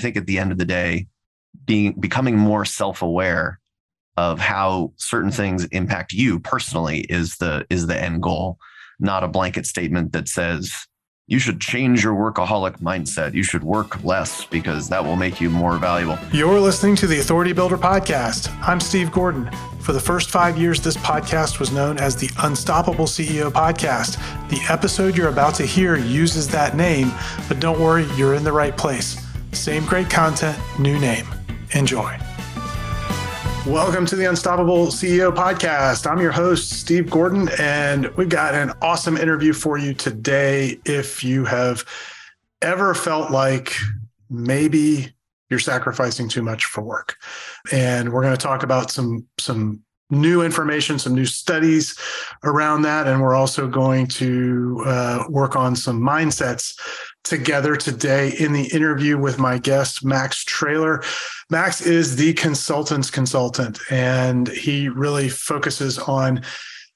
think at the end of the day, being becoming more self-aware of how certain things impact you personally is the is the end goal, not a blanket statement that says you should change your workaholic mindset. You should work less because that will make you more valuable. You're listening to the Authority Builder Podcast. I'm Steve Gordon. For the first five years, this podcast was known as the Unstoppable CEO Podcast. The episode you're about to hear uses that name, but don't worry, you're in the right place. Same great content, new name. Enjoy. Welcome to the Unstoppable CEO podcast. I'm your host, Steve Gordon, and we've got an awesome interview for you today. If you have ever felt like maybe you're sacrificing too much for work, and we're going to talk about some some new information, some new studies around that, and we're also going to uh, work on some mindsets together today in the interview with my guest, Max Traylor. Max is the consultant's consultant, and he really focuses on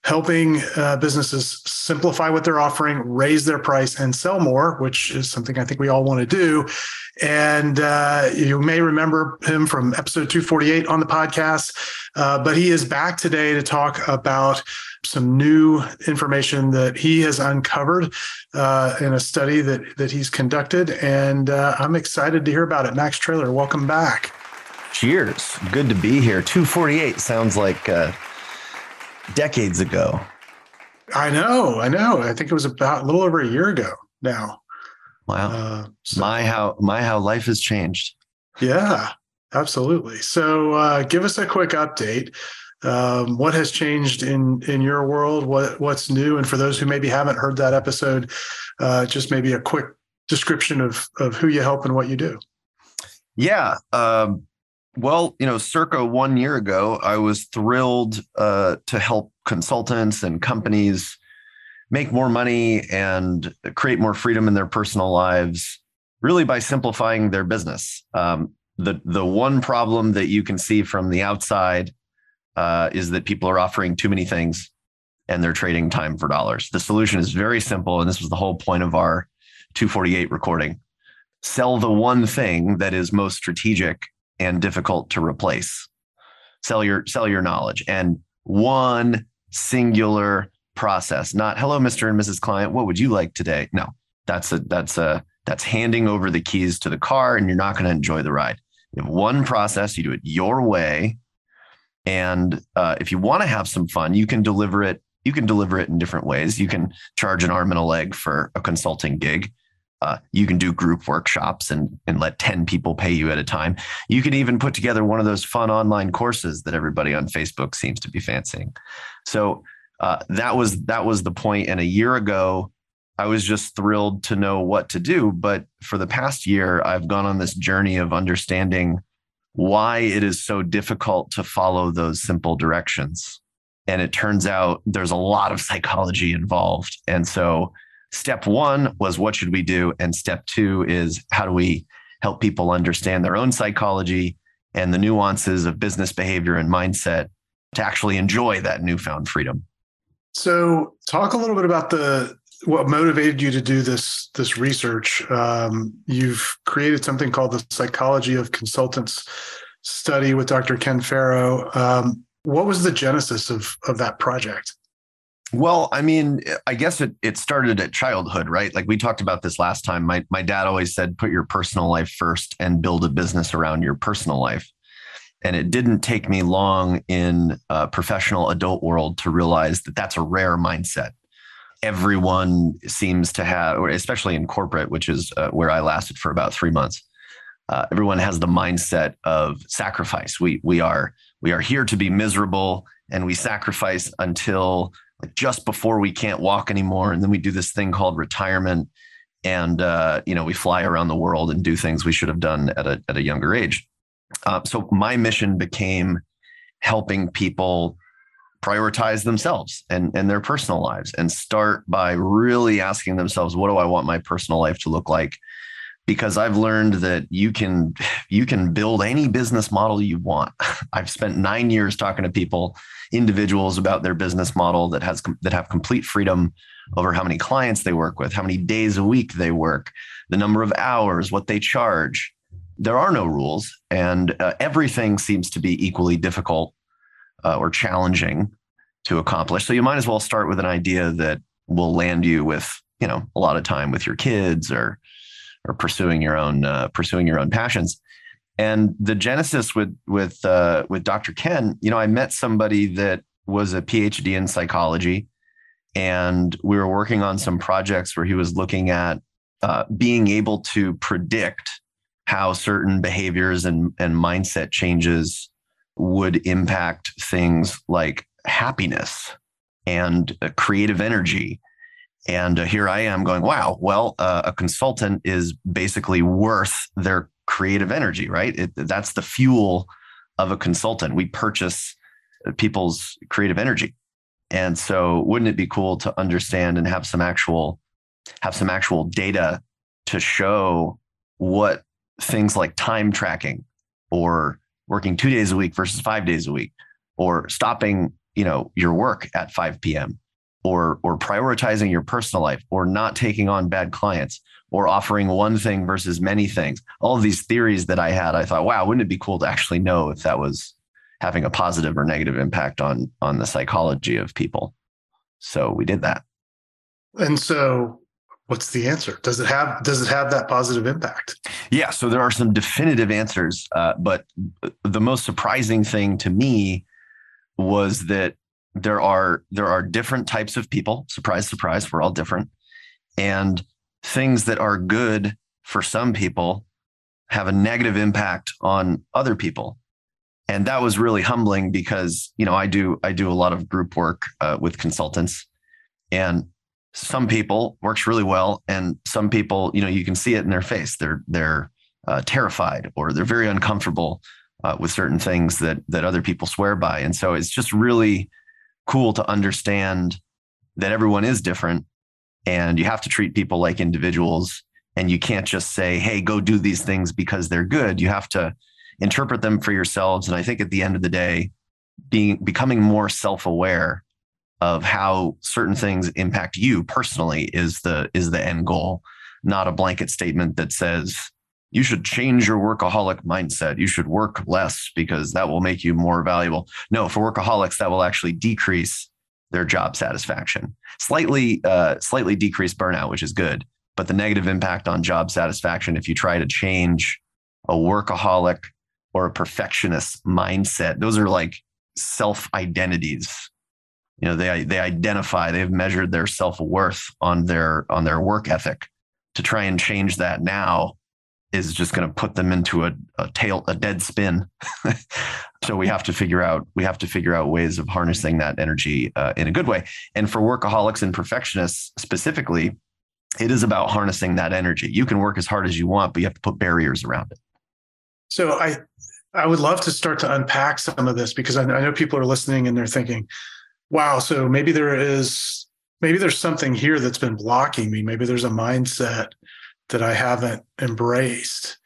helping uh, businesses simplify what they're offering, raise their price, and sell more, which is something I think we all want to do. And uh, you may remember him from episode 248 on the podcast, uh, but he is back today to talk about some new information that he has uncovered uh, in a study that that he's conducted, and uh, I'm excited to hear about it. Max Traylor, welcome back. Cheers! Good to be here. 248 sounds like uh, decades ago. I know, I know. I think it was about a little over a year ago now. Wow. Uh, so, my how my how life has changed. Yeah, absolutely. So uh, give us a quick update. Um, what has changed in in your world? What what's new? And for those who maybe haven't heard that episode, uh, just maybe a quick description of of who you help and what you do. Yeah. Um, well, you know, circa one year ago, I was thrilled uh, to help consultants and companies make more money and create more freedom in their personal lives, really by simplifying their business. Um, the the one problem that you can see from the outside uh, is that people are offering too many things and they're trading time for dollars. The solution is very simple, and this was the whole point of our 248 recording. Sell the one thing that is most strategic and difficult to replace. Sell your sell your knowledge and one singular process. Not hello, Mr. and Mrs. Client. What would you like today? No, that's a that's a that's handing over the keys to the car, and you're not going to enjoy the ride. You have one process. You do it your way, and uh, if you want to have some fun, you can deliver it. You can deliver it in different ways. You can charge an arm and a leg for a consulting gig. Uh, you can do group workshops and, and let 10 people pay you at a time. You can even put together one of those fun online courses that everybody on Facebook seems to be fancying. So uh, that was that was the point. And a year ago, I was just thrilled to know what to do. But for the past year, I've gone on this journey of understanding why it is so difficult to follow those simple directions. And it turns out there's a lot of psychology involved. And so step one was what should we do? And step two is how do we help people understand their own psychology and the nuances of business behavior and mindset to actually enjoy that newfound freedom. So, talk a little bit about the what motivated you to do this this research. Um, you've created something called the Psychology of Consultants study with Dr. Ken Farrow. Um, what was the genesis of of that project? Well, I mean, I guess it it started at childhood, right? Like we talked about this last time. My my dad always said, put your personal life first and build a business around your personal life. And it didn't take me long in a professional adult world to realize that that's a rare mindset. Everyone seems to have, or especially in corporate, which is uh, where I lasted for about three months. Uh, everyone has the mindset of sacrifice. We we are we are here to be miserable, and we sacrifice until like just before we can't walk anymore and then we do this thing called retirement and uh, you know we fly around the world and do things we should have done at a, at a younger age. Uh, so my mission became helping people prioritize themselves and, and their personal lives and start by really asking themselves what do i want my personal life to look like because I've learned that you can you can build any business model you want. I've spent 9 years talking to people, individuals about their business model that has that have complete freedom over how many clients they work with, how many days a week they work, the number of hours, what they charge. there are no rules, and uh, everything seems to be equally difficult uh, or challenging to accomplish. So you might as well start with an idea that will land you with you know a lot of time with your kids or or pursuing your own uh, pursuing your own passions. And the genesis with with uh, with Dr. Ken, you know, I met somebody that was a PhD in psychology, and we were working on some projects where he was looking at uh, being able to predict how certain behaviors and, and mindset changes would impact things like happiness and uh, creative energy. And uh, here I am going, wow, well, uh, a consultant is basically worth their creative energy, right? It, that's the fuel of a consultant. We purchase uh, people's creative energy. And so wouldn't it be cool to understand and have some actual have some actual data to show what things like time tracking or working 2 days a week versus 5 days a week or stopping, you know, your work at 5 p.m. or or prioritizing your personal life or not taking on bad clients or offering one thing versus many things. All of these theories that I had, I thought, wow, wouldn't it be cool to actually know if that was having a positive or negative impact on on the psychology of people. So we did that. And so what's the answer? Does it have does it have that positive impact? Yeah, so there are some definitive answers, uh, but the most surprising thing to me was that there are there are different types of people. Surprise, surprise, we're all different, and things that are good for some people have a negative impact on other people. And that was really humbling because you know i do i do a lot of group work uh, with consultants. And some people works really well and some people you know you can see it in their face. They're they're uh, terrified or they're very uncomfortable uh, with certain things that that other people swear by. And so it's just really cool to understand that everyone is different and you have to treat people like individuals and you can't just say hey go do these things because they're good you have to interpret them for yourselves. And I think at the end of the day, being becoming more self-aware of how certain things impact you personally is the is the end goal, not a blanket statement that says you should change your workaholic mindset. You should work less because that will make you more valuable. No, for workaholics, that will actually decrease their job satisfaction, slightly, uh, slightly decrease burnout, which is good. But the negative impact on job satisfaction, if you try to change a workaholic or a perfectionist mindset. Those are like self identities. You know, they they identify, they've measured their self worth on their on their work ethic. To try and change that now is just going to put them into a, a tail a dead spin. so we have to figure out we have to figure out ways of harnessing that energy uh, in a good way. And for workaholics and perfectionists specifically, it is about harnessing that energy. You can work as hard as you want, but you have to put barriers around it. So I I would love to start to unpack some of this because I, I know people are listening and they're thinking, wow, so maybe there is maybe there's something here that's been blocking me. Maybe there's a mindset that I haven't embraced.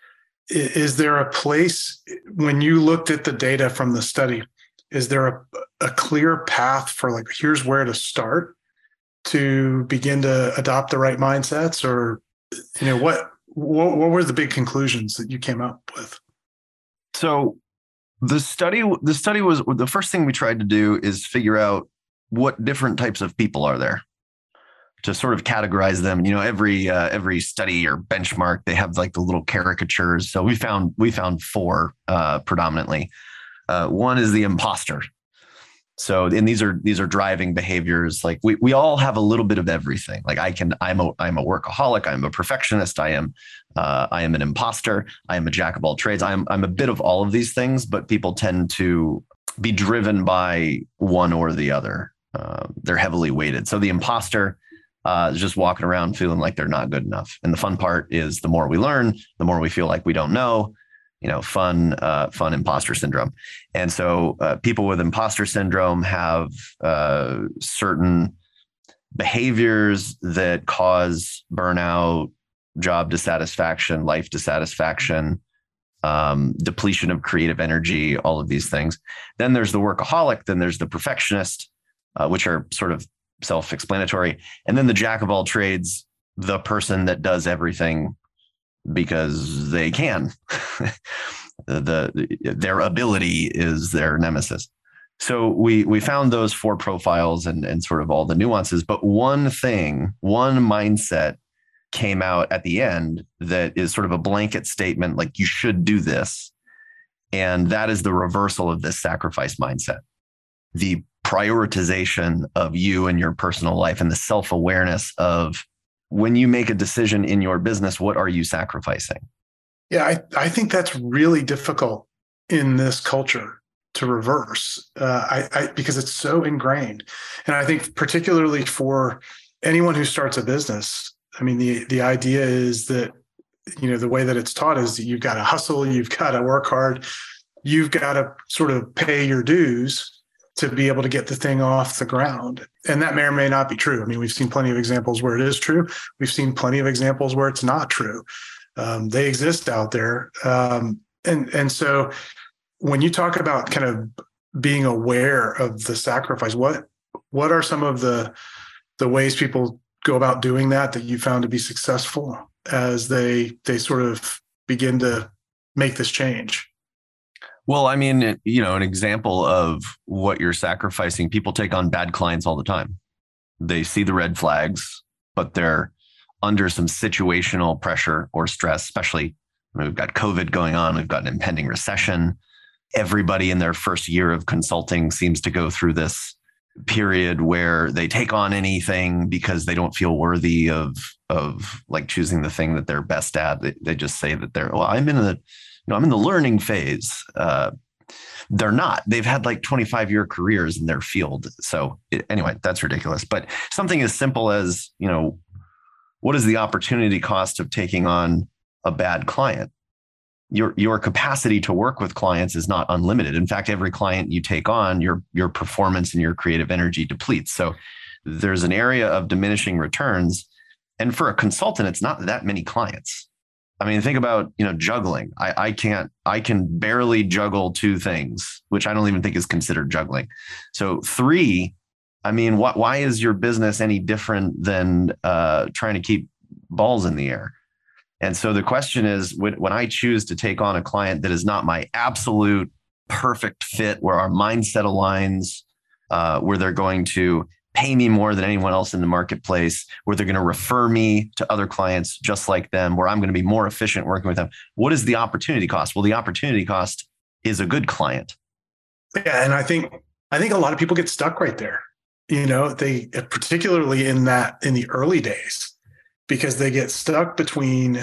Is there a place when you looked at the data from the study? Is there a, a clear path for like, here's where to start to begin to adopt the right mindsets? Or, you know, what, what, what were the big conclusions that you came up with? So the study the study was the first thing we tried to do is figure out what different types of people are there to sort of categorize them you know every uh, every study or benchmark they have like the little caricatures so we found we found four uh, predominantly uh, one is the imposter so, and these are these are driving behaviors. Like we we all have a little bit of everything. Like I can, I'm a I'm a workaholic. I'm a perfectionist. I am uh, I am an imposter. I am a jack of all trades. I'm I'm a bit of all of these things. But people tend to be driven by one or the other. Uh, they're heavily weighted. So the imposter uh, just walking around feeling like they're not good enough. And the fun part is the more we learn, the more we feel like we don't know, you know fun uh, fun imposter syndrome and so uh, people with imposter syndrome have uh, certain behaviors that cause burnout job dissatisfaction life dissatisfaction um, depletion of creative energy all of these things then there's the workaholic then there's the perfectionist uh, which are sort of self-explanatory and then the jack of all trades the person that does everything because they can. the, their ability is their nemesis. So we we found those four profiles and and sort of all the nuances, but one thing, one mindset came out at the end that is sort of a blanket statement like you should do this. And that is the reversal of this sacrifice mindset. The prioritization of you and your personal life and the self-awareness of when you make a decision in your business, what are you sacrificing? Yeah, I, I think that's really difficult in this culture to reverse uh, I, I, because it's so ingrained. And I think particularly for anyone who starts a business, I mean, the the idea is that you know the way that it's taught is that you've got to hustle, you've got to work hard, you've got to sort of pay your dues to be able to get the thing off the ground. And that may or may not be true. I mean, we've seen plenty of examples where it is true. We've seen plenty of examples where it's not true. Um, they exist out there. Um, and and so when you talk about kind of being aware of the sacrifice, what what are some of the the ways people go about doing that that you found to be successful as they they sort of begin to make this change? Well, I mean, eh, you know, an example of what you're sacrificing, people take on bad clients all the time. They see the red flags, but they're under some situational pressure or stress, especially I mean, we've got COVID going on, we've got an impending recession. Everybody in their first year of consulting seems to go through this period where they take on anything because they don't feel worthy of of like choosing the thing that they're best at. They, they just say that they're well, I'm in the know I'm in the learning phase. Uh, they're not. They've had like 25 year careers in their field. So it, anyway, that's ridiculous. But something as simple as you know, what is the opportunity cost of taking on a bad client? your your capacity to work with clients is not unlimited. In fact, every client you take on, your your performance and your creative energy depletes. So there's an area of diminishing returns. And for a consultant, it's not that many clients. I mean, think about you know juggling. I, I can't. I can barely juggle two things, which I don't even think is considered juggling. So three. I mean? Why is your business any different than uh, trying to keep balls in the air? And so the question is when, when I choose to take on a client that is not my absolute perfect fit, where our mindset aligns, uh, where they're going to pay me more than anyone else in the marketplace, where they're going to refer me to other clients just like them, where I'm going to be more efficient working with them. What is the opportunity cost? Well, the opportunity cost is a good client. Yeah, and I think I think a lot of people get stuck right there. You know, they particularly in that in the early days because they get stuck between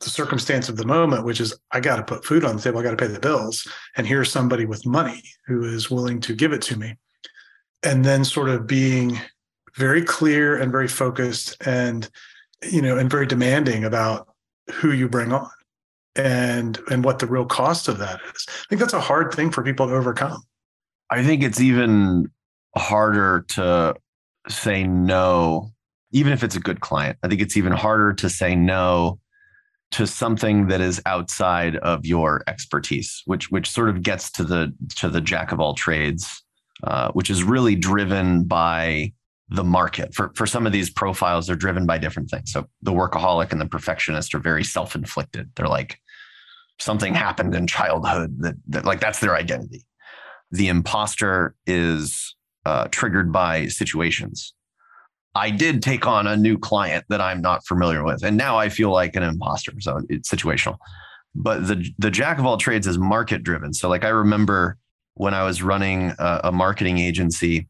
the circumstance of the moment, which is I got to put food on the table, I got to pay the bills, and here's somebody with money who is willing to give it to me, and then sort of being very clear and very focused and you know and very demanding about who you bring on and and what the real cost of that is. I think that's a hard thing for people to overcome. I think it's even harder to say no even if it's a good client. I think it's even harder to say no to something that is outside of your expertise, which which sort of gets to the to the jack of all trades, uh, which is really driven by the market. For for some of these profiles, they're driven by different things. So the workaholic and the perfectionist are very self inflicted. They're like something happened in childhood that, that like that's their identity. The imposter is uh, triggered by situations. I did take on a new client that I'm not familiar with, and now I feel like an imposter. So it's situational. But the the jack of all trades is market driven. So like I remember when I was running a, a marketing agency,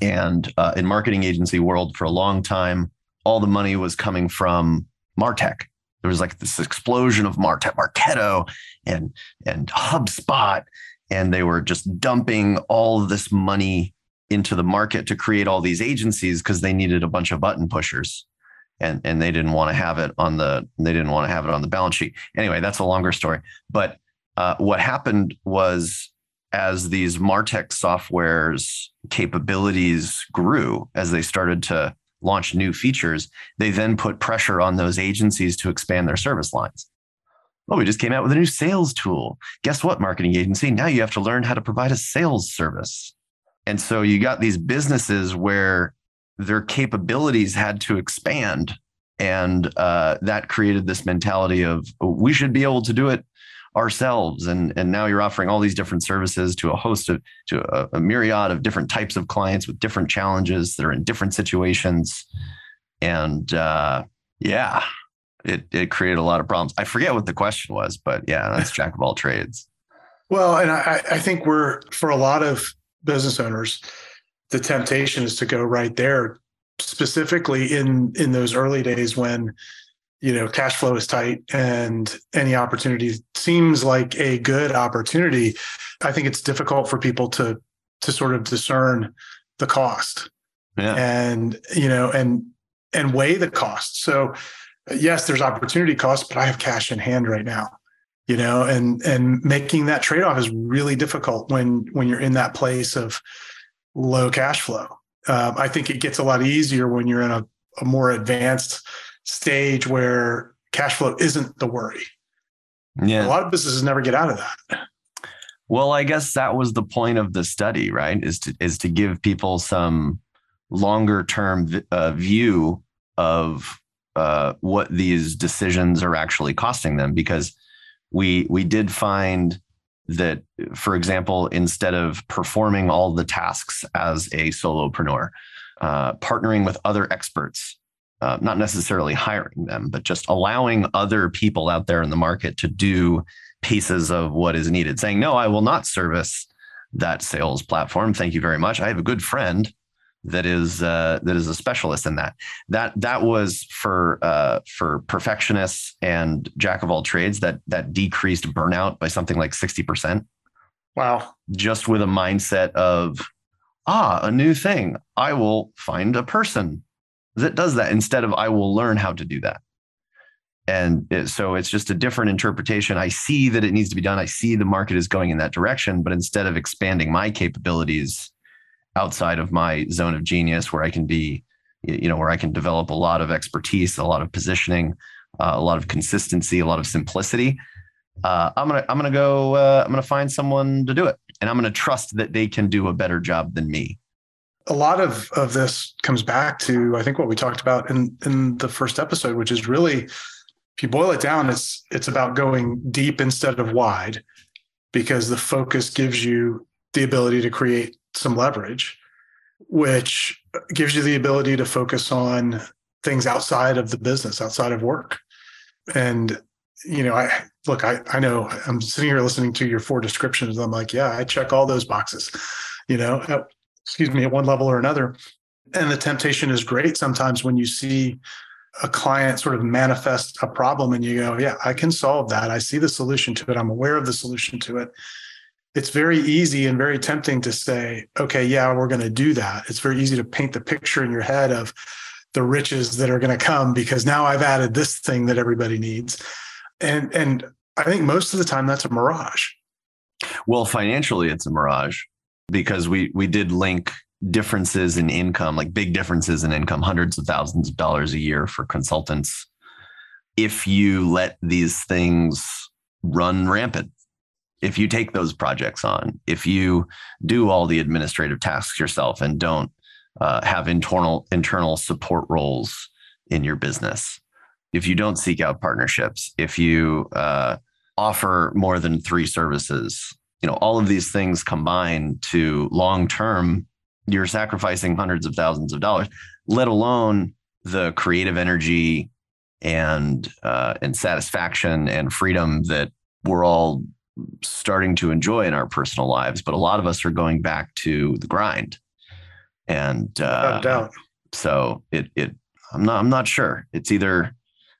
and uh, in marketing agency world for a long time, all the money was coming from Martech. There was like this explosion of Martech, Marketo, and and HubSpot, and they were just dumping all this money into the market to create all these agencies because they needed a bunch of button pushers and and they didn't want to have it on the they didn't want to have it on the balance sheet anyway that's a longer story but uh, what happened was as these martech software's capabilities grew as they started to launch new features they then put pressure on those agencies to expand their service lines. Oh we just came out with a new sales tool. Guess what marketing agency? Now you have to learn how to provide a sales service. And so you got these businesses where their capabilities had to expand and uh, that created this mentality of we should be able to do it ourselves. And and now you're offering all these different services to a host of to a, a, myriad of different types of clients with different challenges that are in different situations. And uh, yeah it it created a lot of problems. I forget what the question was but yeah that's jack of all trades. Well and i i think we're for a lot of business owners the temptation is to go right there specifically in in those early days when you know cash flow is tight and any opportunity seems like a good opportunity i think it's difficult for people to to sort of discern the cost. Yeah. and you know and and weigh the cost. So yes there's opportunity cost but i have cash in hand right now you know and and making that trade-off is really difficult when when you're in that place of low cash flow. Um, i think it gets a lot easier when you're in a, a more advanced stage where cash flow isn't the worry. Yeah. A lot of businesses never get out of that. Well, I guess that was the point of the study, right? Is to is to give people some longer term uh, view of uh, what these decisions are actually costing them, because we we did find that, for example, instead of performing all the tasks as a solopreneur, uh, partnering with other experts uh, not necessarily hiring them, but just allowing other people out there in the market to do pieces of what is needed, saying, no, I will not service that sales platform. Thank you very much. I have a good friend that is uh, that is a specialist in that. That that was for uh, for perfectionists and jack of all trades. That that decreased burnout by something like sixty percent. Wow! Just with a mindset of ah, a new thing. I will find a person that does that instead of I will learn how to do that. And it, so it's just a different interpretation. I see that it needs to be done. I see the market is going in that direction, but instead of expanding my capabilities outside of my zone of genius where I can be, you know, where I can develop a lot of expertise, a lot of positioning, uh, a lot of consistency, a lot of simplicity. Uh, I'm gonna I'm gonna go. Uh, I'm gonna find someone to do it, and I'm gonna trust that they can do a better job than me a lot of of this comes back to I think what we talked about in in the first episode, which is really if you boil it down, it's it's about going deep instead of wide, because the focus gives you the ability to create some leverage, which gives you the ability to focus on things outside of the business, outside of work. And you know, I look, I I know I'm sitting here listening to your four descriptions. I'm like, yeah, I check all those boxes. You know, excuse me, at one level or another. And the temptation is great sometimes when you see a client sort of manifest a problem and you go, yeah, I can solve that. I see the solution to it. I'm aware of the solution to it. It's very easy and very tempting to say, okay, yeah, we're going to do that. It's very easy to paint the picture in your head of the riches that are going to come because now I've added this thing that everybody needs. And and I think most of the time that's a mirage. Well, financially it's a mirage because we we did link differences in income, like big differences in income, hundreds of thousands of dollars a year for consultants. If you let these things run rampant, if you take those projects on, if you do all the administrative tasks yourself and don't uh, have internal internal support roles in your business, if you don't seek out partnerships, if you uh, offer more than three services you know all of these things combine to long term you're sacrificing hundreds of thousands of dollars let alone the creative energy and uh, and satisfaction and freedom that we're all starting to enjoy in our personal lives. But a lot of us are going back to the grind. And uh, so it it i'm not i'm not sure. It's either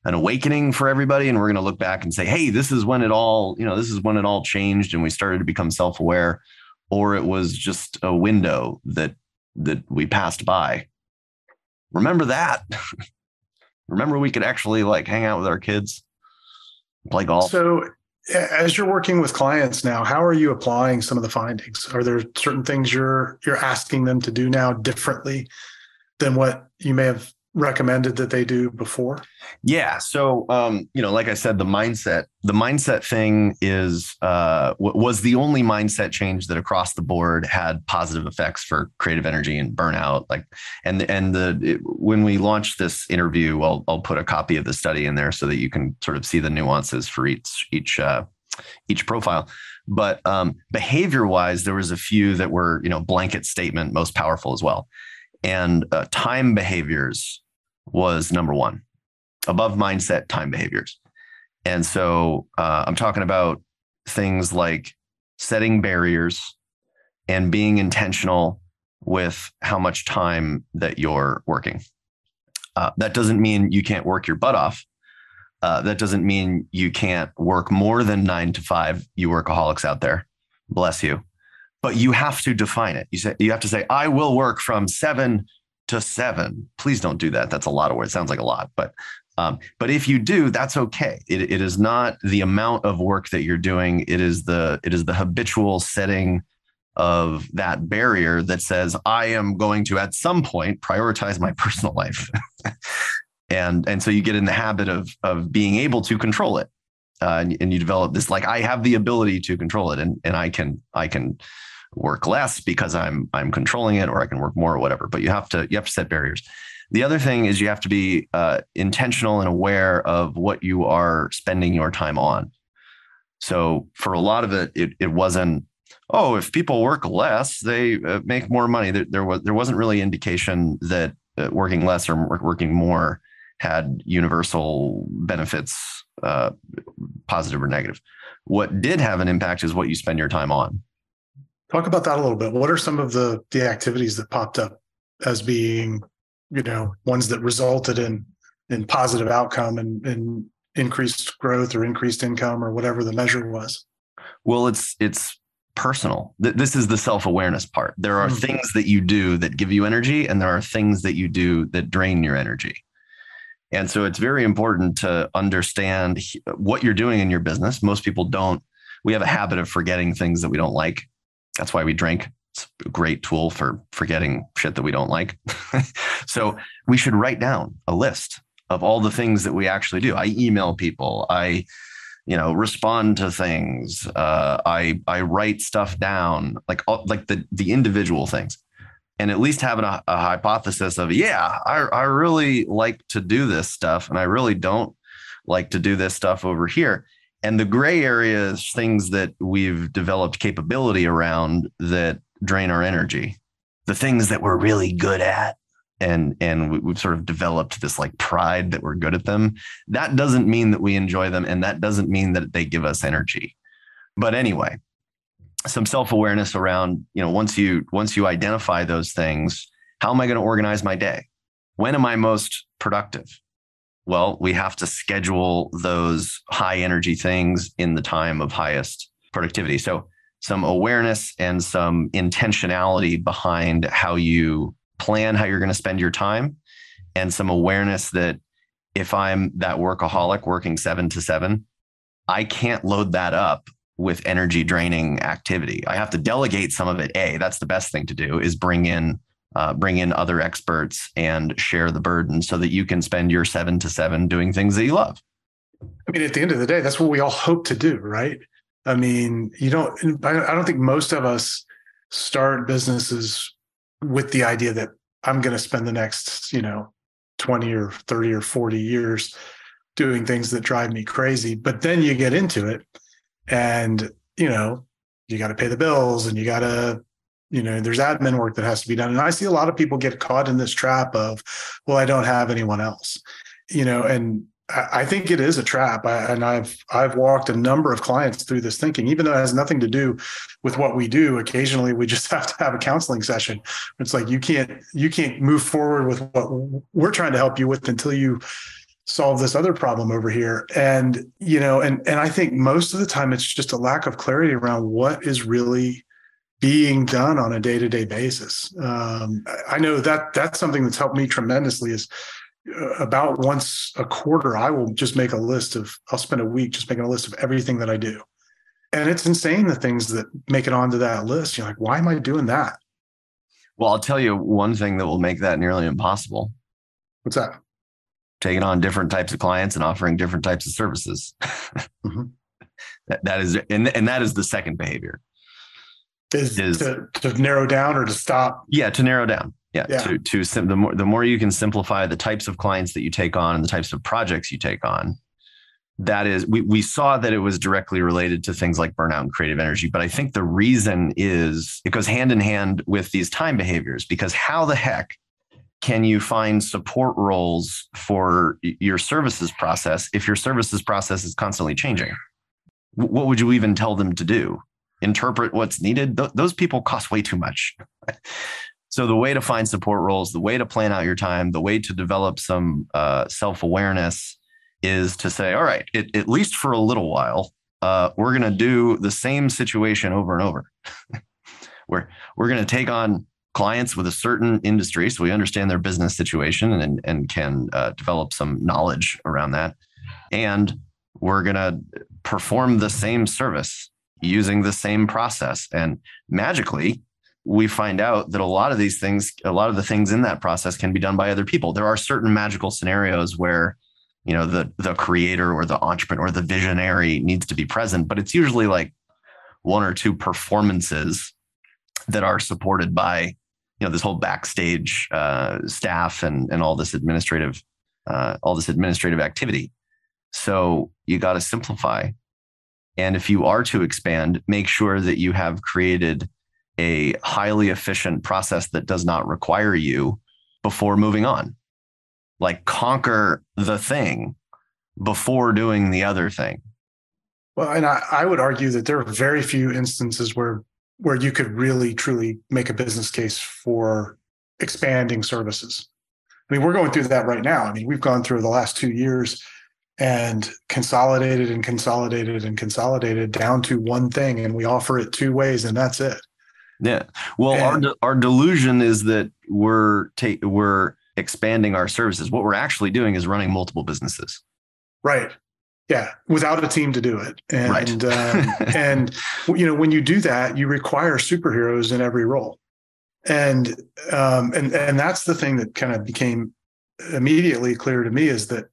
an awakening for everybody and we're going to look back and say hey this is when it all you know this is when it all changed and we started to become self-aware or it was just a window that that we passed by. Remember that. Remember we could actually like hang out with our kids play golf. So as you're working with clients now how are you applying some of the findings? Are there certain things you're you're asking them to do now differently than what you may have recommended that they do before? Yeah. So, um, you know, like I said, the mindset, the mindset thing is uh, w- was the only mindset change that across the board had positive effects for creative energy and burnout. Like, and and the it, when we launched this interview, I'll I'll put a copy of the study in there so that you can sort of see the nuances for each each uh, each profile. But um, behavior wise, there was a few that were you know blanket statement most powerful as well and uh, time behaviors was number one. Above mindset time behaviors. And so uh, i'm talking about things like setting barriers and being intentional with how much time that you're working. Uh, that doesn't mean you can't work your butt off. Uh, that doesn't mean you can't work more than nine to five. You workaholics out there. Bless you but you have to define it. You say you have to say, I will work from seven to seven. Please don't do that. That's a lot of words. Sounds like a lot, but um, but if you do, that's okay. It, it is not the amount of work that you're doing. It is the it is the habitual setting of that barrier that says I am going to at some point prioritize my personal life, and and so you get in the habit of of being able to control it, uh, and, and you develop this like I have the ability to control it, and and I can I can work less because I'm I'm controlling it, or I can work more, or whatever. But you have to you have to set barriers. The other thing is you have to be uh, intentional and aware of what you are spending your time on. So for a lot of it, it, it wasn't. Oh, if people work less, they uh, make more money. There, there, was there wasn't really indication that uh, working less or working more had universal benefits, uh, positive or negative. What did have an impact is what you spend your time on. Talk about that a little bit. What are some of the the activities that popped up as being, you know, ones that resulted in in positive outcome and, and increased growth or increased income or whatever the measure was? Well, it's it's personal. This is the self-awareness part. There are mm-hmm. things that you do that give you energy and there are things that you do that drain your energy. And so it's very important to understand what you're doing in your business. Most people don't. We have a habit of forgetting things that we don't like that's why we drink. It's a great tool for forgetting shit that we don't like. so we should write down a list of all the things that we actually do. I email people. I, you know, respond to things. Uh, I I write stuff down, like all, like the the individual things, and at least having a, a hypothesis of yeah, I I really like to do this stuff, and I really don't like to do this stuff over here. And the gray area is things that we've developed capability around that drain our energy. The things that we're really good at and and we've sort of developed this like pride that we're good at them. That doesn't mean that we enjoy them and that doesn't mean that they give us energy. But anyway, some self-awareness around, you know, once you once you identify those things, how am I going to organize my day? When am I most productive? Well, we have to schedule those high energy things in the time of highest productivity. So, some awareness and some intentionality behind how you plan how you're going to spend your time, and some awareness that if I'm that workaholic working seven to seven, I can't load that up with energy draining activity. I have to delegate some of it. A, that's the best thing to do is bring in uh, bring in other experts and share the burden so that you can spend your seven to seven doing things that you love. I mean, at the end of the day, that's what we all hope to do, right? I mean, you don't, I don't think most of us start businesses with the idea that I'm going to spend the next, you know, 20 or 30 or 40 years doing things that drive me crazy. But then you get into it and, you know, you got to pay the bills and you got to you know there's admin work that has to be done and i see a lot of people get caught in this trap of well i don't have anyone else you know and I think it is a trap, and I've I've walked a number of clients through this thinking, even though it has nothing to do with what we do. Occasionally, we just have to have a counseling session. It's like you can't you can't move forward with what we're trying to help you with until you solve this other problem over here. And you know, and and I think most of the time it's just a lack of clarity around what is really being done on a day-to-day basis. Um, I know that that's something that's helped me tremendously is uh, about once a quarter, I will just make a list of, I'll spend a week just making a list of everything that I do. And it's insane the things that make it onto that list. You're like, why am I doing that? Well, I'll tell you one thing that will make that nearly impossible. What's that? Taking on different types of clients and offering different types of services. mm-hmm. that, that is, and, and that is the second behavior. Is, is to, to narrow down or to stop? Yeah, to narrow down. Yeah, yeah. to to sim- the more the more you can simplify the types of clients that you take on and the types of projects you take on, that is we we saw that it was directly related to things like burnout and creative energy but i think the reason is it goes hand in hand with these time behaviors because how the heck can you find support roles for your services process if your services process is constantly changing what would you even tell them to do interpret what's needed Th- those people cost way too much so the way to find support roles the way to plan out your time the way to develop some uh, self-awareness is to say, all right, it, at least for a little while, uh, we're going to do the same situation over and over. we're we're going to take on clients with a certain industry, so we understand their business situation and and can uh, develop some knowledge around that, and we're going to perform the same service using the same process, and magically. We find out that a lot of these things, a lot of the things in that process can be done by other people. There are certain magical scenarios where you know the the creator or the entrepreneur or the visionary needs to be present but it's usually like one or two performances that are supported by you know this whole backstage uh, staff and and all this administrative uh, all this administrative activity so you got to simplify and if you are to expand make sure that you have created a highly efficient process that does not require you before moving on like conquer the thing before doing the other thing. Well, and I, I would argue that there are very few instances where where you could really truly make a business case for expanding services. I mean, we're going through that right now. I mean, we've gone through the last two years and consolidated and consolidated and consolidated down to one thing, and we offer it two ways, and that's it. Yeah. Well, and, our our delusion is that we're ta- we're expanding our services. What we're actually doing is running multiple businesses. Right. Yeah, without a team to do it, and right. um, and you know when you do that, you require superheroes in every role, and um, and and that's the thing that kind of became immediately clear to me is that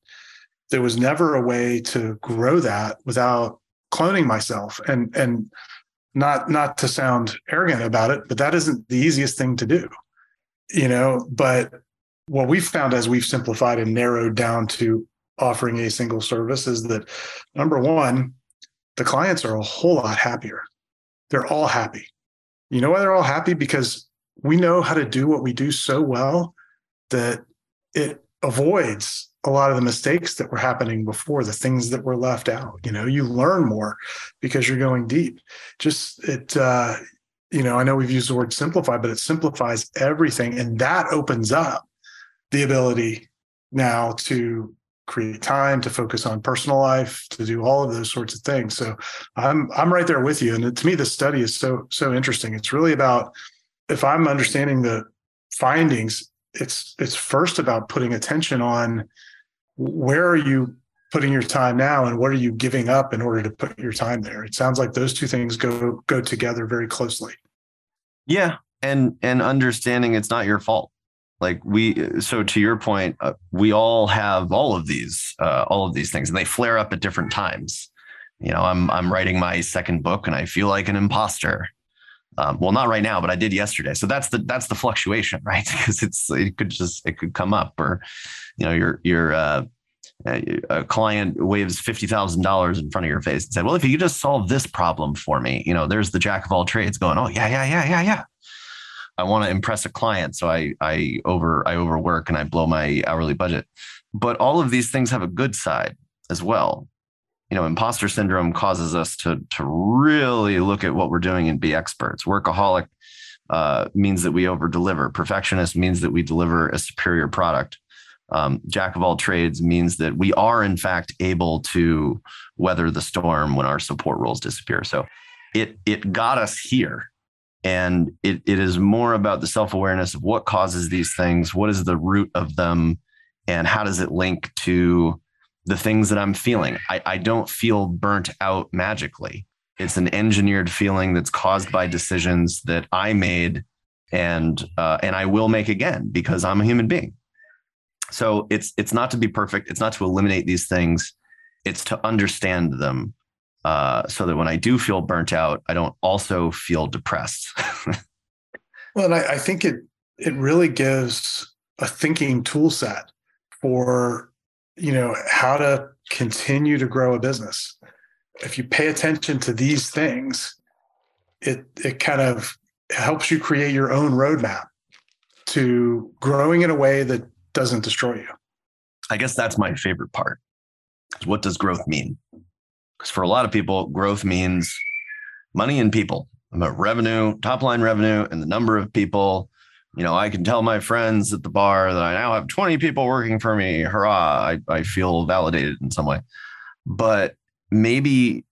there was never a way to grow that without cloning myself, and and not not to sound arrogant about it, but that isn't the easiest thing to do, you know. But what we've found as we've simplified and narrowed down to offering a single service is that number one, the clients are a whole lot happier. They're all happy. You know why they're all happy? Because we know how to do what we do so well that it avoids a lot of the mistakes that were happening before, the things that were left out. You know, you learn more because you're going deep. Just it, uh, you know, I know we've used the word simplify, but it simplifies everything. And that opens up the ability now to create time to focus on personal life to do all of those sorts of things so i'm i'm right there with you and to me the study is so so interesting it's really about if i'm understanding the findings it's it's first about putting attention on where are you putting your time now and what are you giving up in order to put your time there? It sounds like those two things go go together very closely. Yeah. And and understanding it's not your fault. Like we so to your point uh, we all have all of these uh, all of these things and they flare up at different times. You know i'm i'm writing my second book and i feel like an imposter um, well not right now but i did yesterday so that's the that's the fluctuation right because it's it could just it could come up or you know your your uh, a client waves $50,000 in front of your face and said, well, if you just solve this problem for me, you know, there's the jack of all trades going, oh yeah, yeah, yeah, yeah, yeah. I want to impress a client, so I I over I overwork and I blow my hourly budget. But all of these things have a good side as well. You know, imposter syndrome causes us to to really look at what we're doing and be experts. Workaholic uh, means that we over deliver. Perfectionist means that we deliver a superior product. Um, jack of all trades means that we are in fact able to weather the storm when our support roles disappear. So it it got us here and it, it is more about the self-awareness of what causes these things what is the root of them and how does it link to the things that i'm feeling i, I don't feel burnt out magically it's an engineered feeling that's caused by decisions that i made and uh, and i will make again because i'm a human being So it's it's not to be perfect. It's not to eliminate these things. It's to understand them, uh, so that when I do feel burnt out, I don't also feel depressed. well, I, I think it it really gives a thinking tool set for you know how to continue to grow a business. If you pay attention to these things, it it kind of helps you create your own roadmap to growing in a way that doesn't destroy you. I guess that's my favorite part. What does growth mean? Because for a lot of people, growth means money and people, about revenue, top line revenue, and the number of people. You know, I can tell my friends at the bar that I now have 20 people working for me. Hurrah. I, I feel validated in some way. But maybe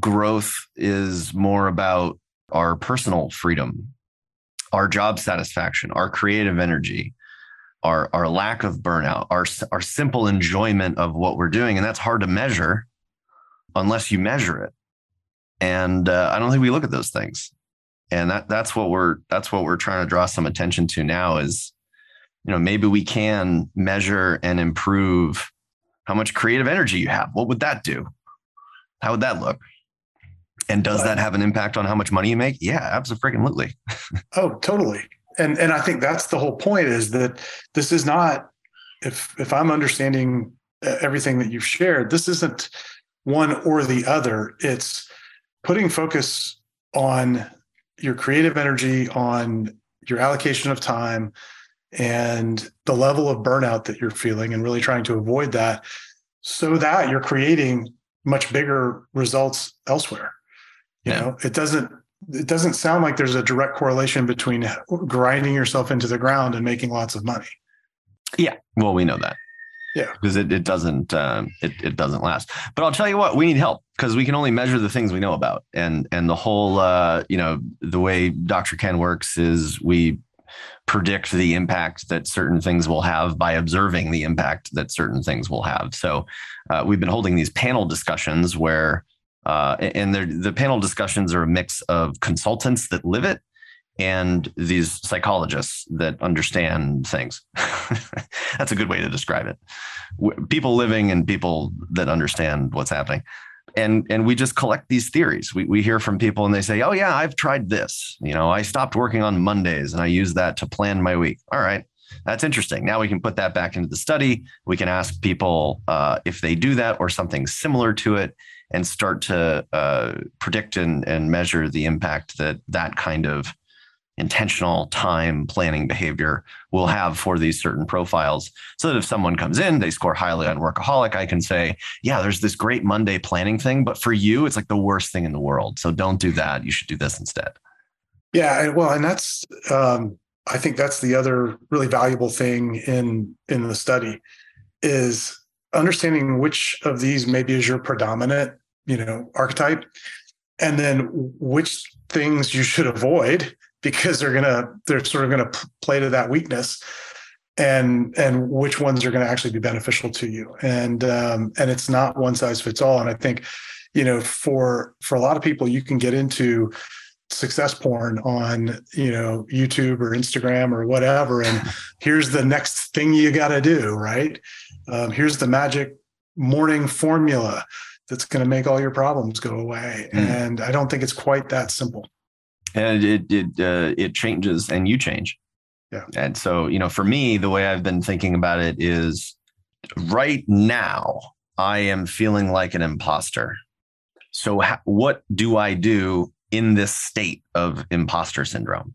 growth is more about our personal freedom, our job satisfaction, our creative energy, our, our lack of burnout, our, our simple enjoyment of what we're doing. And that's hard to measure unless you measure it. And uh, I don't think we look at those things. And that that's what we're that's what we're trying to draw some attention to now is, you know, maybe we can measure and improve how much creative energy you have. What would that do? How would that look? And does that have an impact on how much money you make? Yeah, absolutely. oh, totally. And and I think that's the whole point is that this is not if if I'm understanding uh, everything that you've shared, this isn't one or the other. It's putting focus on your creative energy, on your allocation of time, and the level of burnout that you're feeling, and really trying to avoid that so that you're creating much bigger results elsewhere. You yeah. know, it doesn't it doesn't sound like there's a direct correlation between grinding yourself into the ground and making lots of money. Yeah. Well, we know that. Yeah. Because it, it doesn't um, it, it doesn't last. But I'll tell you what, we need help because we can only measure the things we know about. And and the whole uh, you know, the way Dr. Ken works is we predict the impact that certain things will have by observing the impact that certain things will have. So uh, we've been holding these panel discussions where uh, and the panel discussions are a mix of consultants that live it and these psychologists that understand things. That's a good way to describe it. People living and people that understand what's happening. And, and we just collect these theories. We, we hear from people and they say, Oh, yeah, I've tried this. You know, I stopped working on Mondays and I use that to plan my week. All right, that's interesting. Now we can put that back into the study. We can ask people uh, if they do that or something similar to it and start to uh, predict and, and measure the impact that that kind of intentional time planning behavior will have for these certain profiles. So that if someone comes in they score highly on workaholic i can say yeah there's this great monday planning thing but for you it's like the worst thing in the world. So don't do that. You should do this instead. Yeah well and that's um, i think that's the other really valuable thing in in the study is understanding which of these maybe is your predominant, you know, archetype, and then which things you should avoid because they're gonna they're sort of gonna play to that weakness, and and which ones are going to actually be beneficial to you, and um, and it's not one size fits all. And I think, you know, for for a lot of people, you can get into success porn on you know youtube or instagram or whatever and here's the next thing you got to do right um, here's the magic morning formula that's going to make all your problems go away. Mm. And I don't think it's quite that simple. And it it uh, it changes, and you change. Yeah. And so you know, for me, the way I've been thinking about it is, right now, I am feeling like an imposter. So, ha- what do I do in this state of imposter syndrome?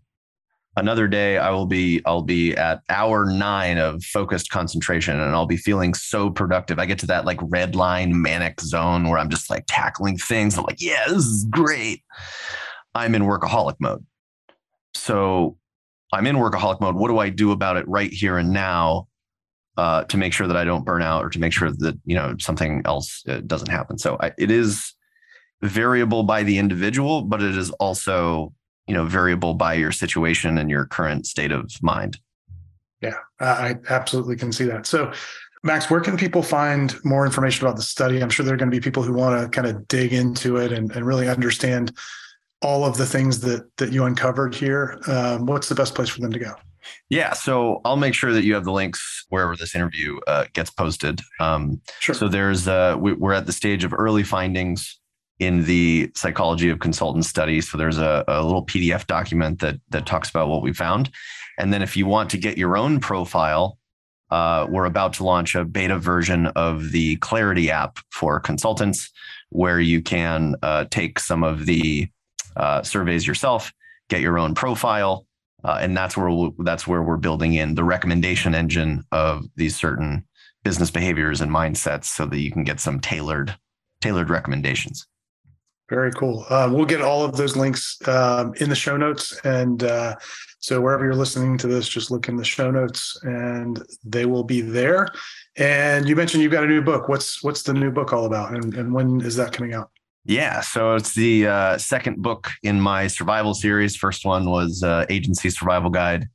another day i will be i'll be at hour nine of focused concentration and i'll be feeling so productive i get to that like red line manic zone where i'm just like tackling things i'm like yeah this is great i'm in workaholic mode. So i'm in workaholic mode. What do i do about it right here and now uh, to make sure that i don't burn out or to make sure that you know something else uh, doesn't happen? So I, it is variable by the individual but it is also you know variable by your situation and your current state of mind. Yeah i absolutely can see that. So max where can people find more information about the study? I'm sure there are going to be people who want to kind of dig into it and, and really understand all of the things that that you uncovered here um, what's the best place for them to go Yeah, so I'll make sure that you have the links wherever this interview uh, gets posted. Um, Sure. So there's uh, we, we're at the stage of early findings in the psychology of consultant study. So there's a, a little PDF document that that talks about what we found, and then if you want to get your own profile, uh, we're about to launch a beta version of the Clarity app for consultants, where you can uh, take some of the uh, surveys yourself, get your own profile, uh, and that's where we'll, that's where we're building in the recommendation engine of these certain business behaviors and mindsets, so that you can get some tailored tailored recommendations. Very cool. Uh, we'll get all of those links um, in the show notes. And uh, so wherever you're listening to this, just look in the show notes and they will be there. And you mentioned you've got a new book. What's what's the new book all about? And, and when is that coming out? Yeah, so it's the uh, second book in my survival series. First one was uh, Agency Survival Guide.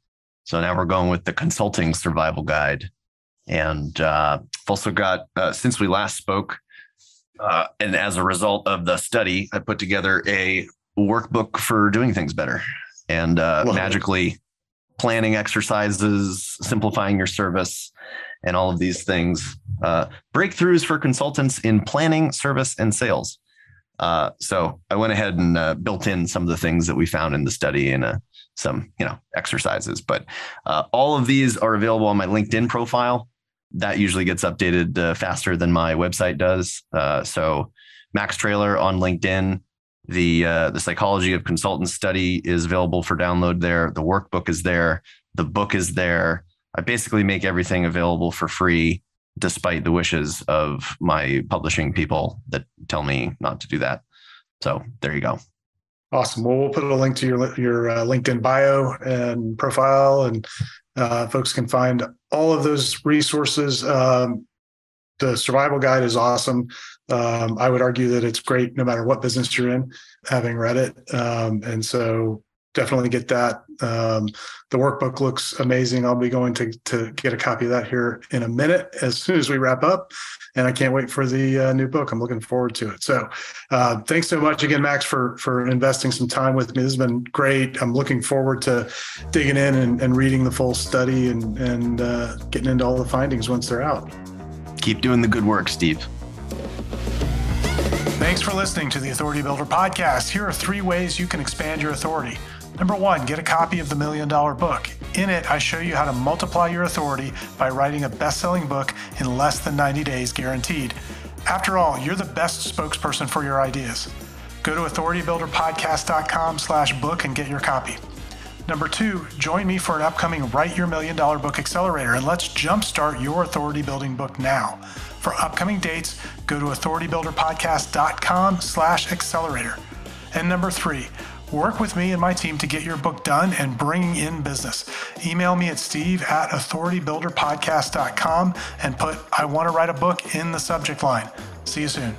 So now we're going with the Consulting Survival Guide. And uh, I've also got, uh, since we last spoke, uh, and as a result of the study, I put together a workbook for doing things better and uh, magically planning exercises, simplifying your service, and all of these things. Uh, breakthroughs for consultants in planning, service, and sales. Uh, so I went ahead and uh, built in some of the things that we found in the study and uh, some, you know, exercises. But uh, all of these are available on my LinkedIn profile. That usually gets updated uh, faster than my website does. Uh, so Max Traylor on LinkedIn. The the psychology of consultants study is available for download there. The workbook is there. The book is there. I basically make everything available for free despite the wishes of my publishing people that tell me not to do that. So there you go. Awesome. Well, we'll put a link to your your uh, LinkedIn bio and profile, and uh, folks can find all of those resources. Um, the survival guide is awesome. Um, I would argue that it's great no matter what business you're in, having read it. Um, and so definitely get that. Um, the workbook looks amazing. I'll be going to to get a copy of that here in a minute as soon as we wrap up. And I can't wait for the uh, new book. I'm looking forward to it. So uh, thanks so much again, Max, for for investing some time with me. This has been great. I'm looking forward to digging in and, and reading the full study and and uh, getting into all the findings once they're out. Keep doing the good work, Steve. Thanks for listening to the Authority Builder podcast. Here are three ways you can expand your authority. Number one, get a copy of the Million Dollar Book. In it, I show you how to multiply your authority by writing a best selling book in less than 90 days guaranteed. After all, you're the best spokesperson for your ideas. Go to authoritybuilderpodcast.com slash book and get your copy. Number two, join me for an upcoming Write Your Million Dollar Book Accelerator and let's jumpstart your authority building book now. For upcoming dates, go to authoritybuilderpodcast.com slash accelerator. And number three, work with me and my team to get your book done and bringing in business. Email me at steve at authoritybuilderpodcast.com and put I want to write a book in the subject line. See you soon.